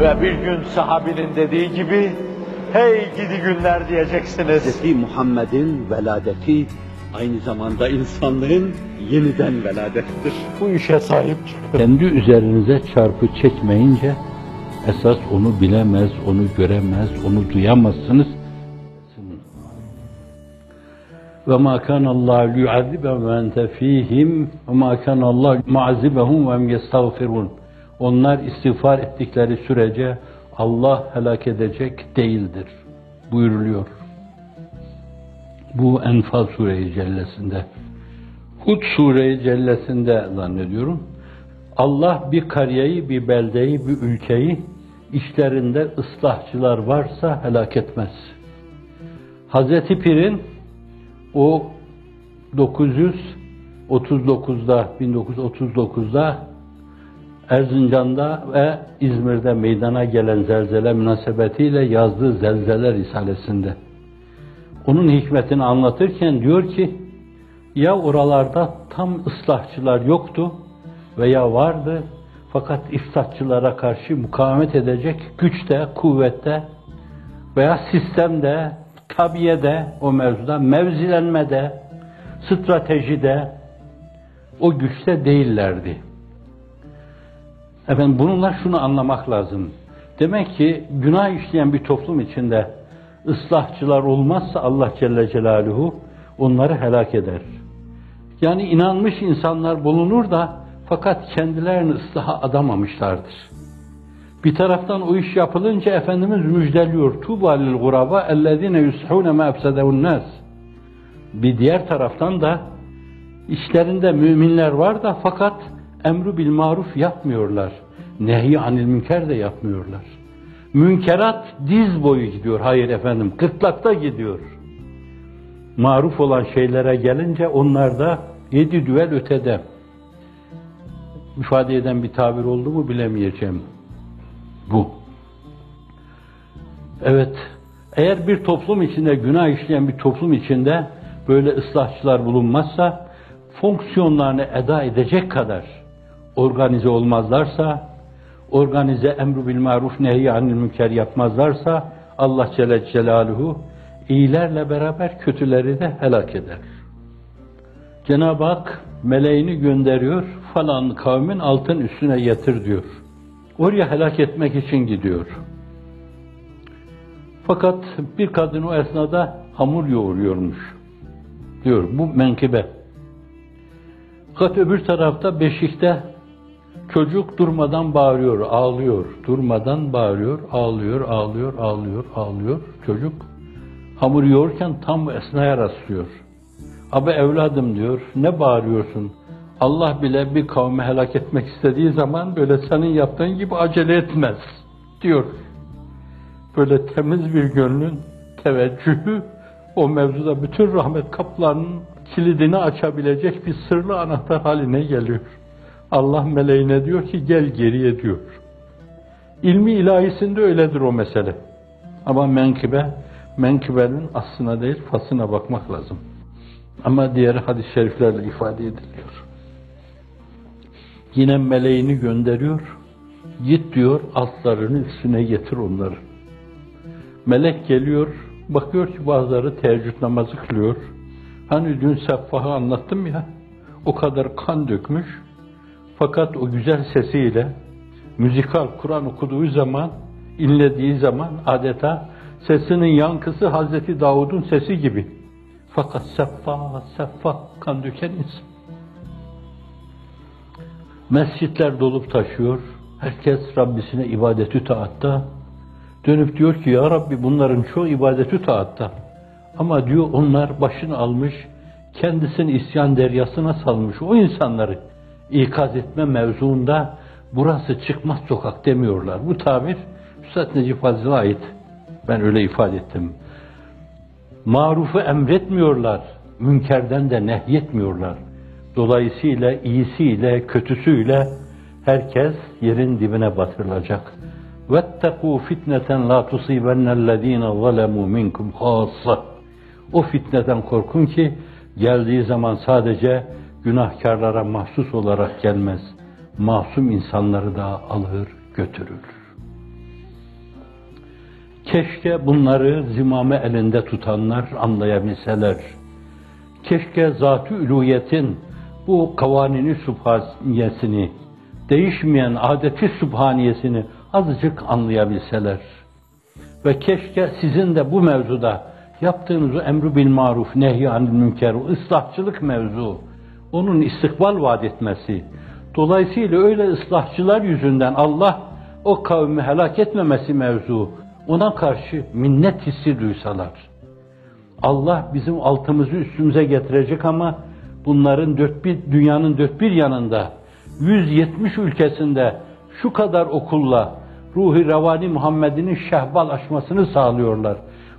Ve bir gün sahabinin dediği gibi, hey gidi günler diyeceksiniz. Hz. Muhammed'in veladeti aynı zamanda insanlığın yeniden veladettir. Bu işe sahip çıkın. Kendi üzerinize çarpı çekmeyince esas onu bilemez, onu göremez, onu duyamazsınız. Ve ma kana Allah liyuazibe ve ente fihim ve ma kana Allah muazibehum ve em yestağfirun. Onlar istiğfar ettikleri sürece Allah helak edecek değildir. Buyuruluyor. Bu Enfal Sure-i Cellesi'nde. Hud Sure-i Cellesi'nde zannediyorum. Allah bir kariyeyi, bir beldeyi, bir ülkeyi işlerinde ıslahçılar varsa helak etmez. Hazreti Pir'in o 939'da, 1939'da Erzincan'da ve İzmir'de meydana gelen zelzele münasebetiyle yazdığı Zelzele Risalesinde. Onun hikmetini anlatırken diyor ki, ya oralarda tam ıslahçılar yoktu veya vardı fakat ifsatçılara karşı mukavemet edecek güçte, kuvvette veya sistemde, tabiyede o mevzuda, mevzilenmede, stratejide o güçte değillerdi. Efendim bununla şunu anlamak lazım. Demek ki günah işleyen bir toplum içinde ıslahçılar olmazsa Allah Celle Celaluhu onları helak eder. Yani inanmış insanlar bulunur da fakat kendilerini ıslaha adamamışlardır. Bir taraftan o iş yapılınca Efendimiz müjdeliyor. Tuba lil guraba ellezine yushune ma nas. Bir diğer taraftan da işlerinde müminler var da fakat emru bil maruf yapmıyorlar. Nehi anil münker de yapmıyorlar. Münkerat diz boyu gidiyor. Hayır efendim, kırtlakta gidiyor. Maruf olan şeylere gelince onlar da yedi düvel ötede. İfade eden bir tabir oldu mu bilemeyeceğim. Bu. Evet, eğer bir toplum içinde, günah işleyen bir toplum içinde böyle ıslahçılar bulunmazsa, fonksiyonlarını eda edecek kadar organize olmazlarsa, organize emru bil maruf nehy anil münker yapmazlarsa Allah Celle Celaluhu iyilerle beraber kötüleri de helak eder. Cenab-ı Hak meleğini gönderiyor, falan kavmin altın üstüne getir diyor. Oraya helak etmek için gidiyor. Fakat bir kadın o esnada hamur yoğuruyormuş. Diyor bu menkıbe. Fakat öbür tarafta beşikte çocuk durmadan bağırıyor, ağlıyor. Durmadan bağırıyor, ağlıyor, ağlıyor, ağlıyor, ağlıyor. Çocuk hamur yoğurken tam esnaya rastlıyor. Abi evladım diyor, ne bağırıyorsun? Allah bile bir kavmi helak etmek istediği zaman böyle senin yaptığın gibi acele etmez diyor. Böyle temiz bir gönlün teveccühü o mevzuda bütün rahmet kaplarının kilidini açabilecek bir sırlı anahtar haline geliyor. Allah meleğine diyor ki gel geriye diyor. İlmi ilahisinde öyledir o mesele. Ama menkıbe, menkıbenin aslına değil fasına bakmak lazım. Ama diğer hadis-i şeriflerle ifade ediliyor. Yine meleğini gönderiyor. Git diyor altlarını üstüne getir onları. Melek geliyor, bakıyor ki bazıları teheccüd namazı kılıyor. Hani dün Seffah'ı anlattım ya, o kadar kan dökmüş. Fakat o güzel sesiyle, müzikal Kur'an okuduğu zaman, inlediği zaman adeta sesinin yankısı Hazreti Davud'un sesi gibi. Fakat Seffah, Seffah kan döken insan. Mescitler dolup taşıyor. Herkes Rabbisine ibadetü taatta. Dönüp diyor ki ya Rabbi bunların çoğu ibadetü taatta. Ama diyor onlar başını almış, kendisini isyan deryasına salmış o insanları ikaz etme mevzuunda burası çıkmaz sokak demiyorlar. Bu tabir Üstad Necip Fazıl'a ait. Ben öyle ifade ettim. Marufu emretmiyorlar, münkerden de nehyetmiyorlar. Dolayısıyla iyisiyle, kötüsüyle herkes yerin dibine batırılacak. وَاتَّقُوا فِتْنَةً لَا تُصِيبَنَّ الَّذ۪ينَ ظَلَمُوا مِنْكُمْ خَاصَّةً O fitneden korkun ki geldiği zaman sadece günahkarlara mahsus olarak gelmez. Masum insanları da alır, götürür. Keşke bunları zimame elinde tutanlar anlayabilseler. Keşke zat-ı üluhiyetin bu kavanini subhaniyesini, değişmeyen adeti subhaniyesini azıcık anlayabilseler. Ve keşke sizin de bu mevzuda yaptığınız emru bil maruf, nehy anil münker, ıslahçılık mevzu, onun istikbal vaat etmesi. Dolayısıyla öyle ıslahçılar yüzünden Allah o kavmi helak etmemesi mevzu, ona karşı minnet hissi duysalar. Allah bizim altımızı üstümüze getirecek ama bunların dört bir, dünyanın dört bir yanında 170 ülkesinde şu kadar okulla ruhi revani Muhammed'in şehbal aşmasını sağlıyorlar.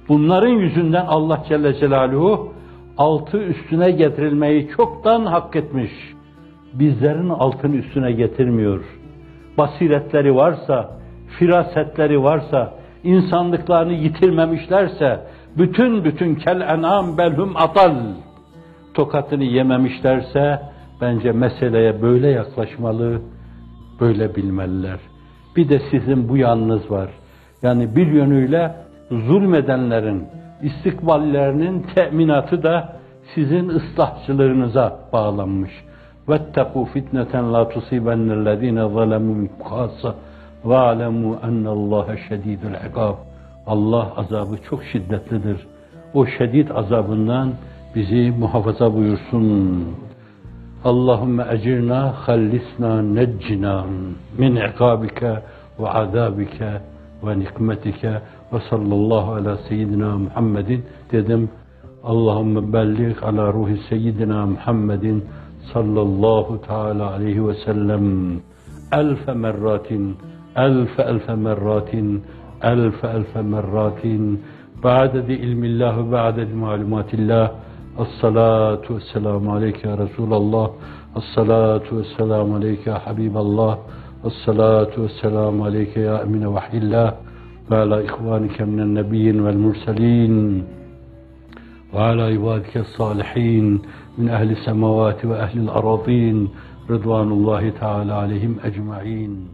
Bunların yüzünden Allah Celle Celaluhu altı üstüne getirilmeyi çoktan hak etmiş. Bizlerin altını üstüne getirmiyor. Basiretleri varsa, firasetleri varsa, insanlıklarını yitirmemişlerse, bütün bütün kel enam belhum atal tokatını yememişlerse bence meseleye böyle yaklaşmalı, böyle bilmeliler. Bir de sizin bu yanınız var. Yani bir yönüyle zulmedenlerin istikballerinin teminatı da sizin ıslahçılığınıza bağlanmış. وَاتَّقُوا فِتْنَةً لَا تُصِيبَنَّ الَّذ۪ينَ ظَلَمُوا مِنْكُمْ خَاصَّةً وَاعْلَمُوا أَنَّ اللّٰهَ شَد۪يدُ الْعِقَابِ Allah azabı çok şiddetlidir. O şiddet azabından bizi muhafaza buyursun. Allahümme ecirna, hallisna, neccina min ikabike ve azabike ve nikmetike وصلى الله على سيدنا محمد. تدم. اللهم بلغ على روح سيدنا محمد صلى الله تعالى عليه وسلم. ألف مرات ألف ألف مرات ألف ألف مرات. بعدد علم الله بعدد معلومات الله. الصلاة والسلام عليك يا رسول الله. الصلاة والسلام عليك يا حبيب الله. الصلاة والسلام عليك يا أمين وحي الله. وعلى إخوانك من النبيين والمرسلين وعلى عبادك الصالحين من أهل السماوات وأهل الأراضين رضوان الله تعالى عليهم أجمعين.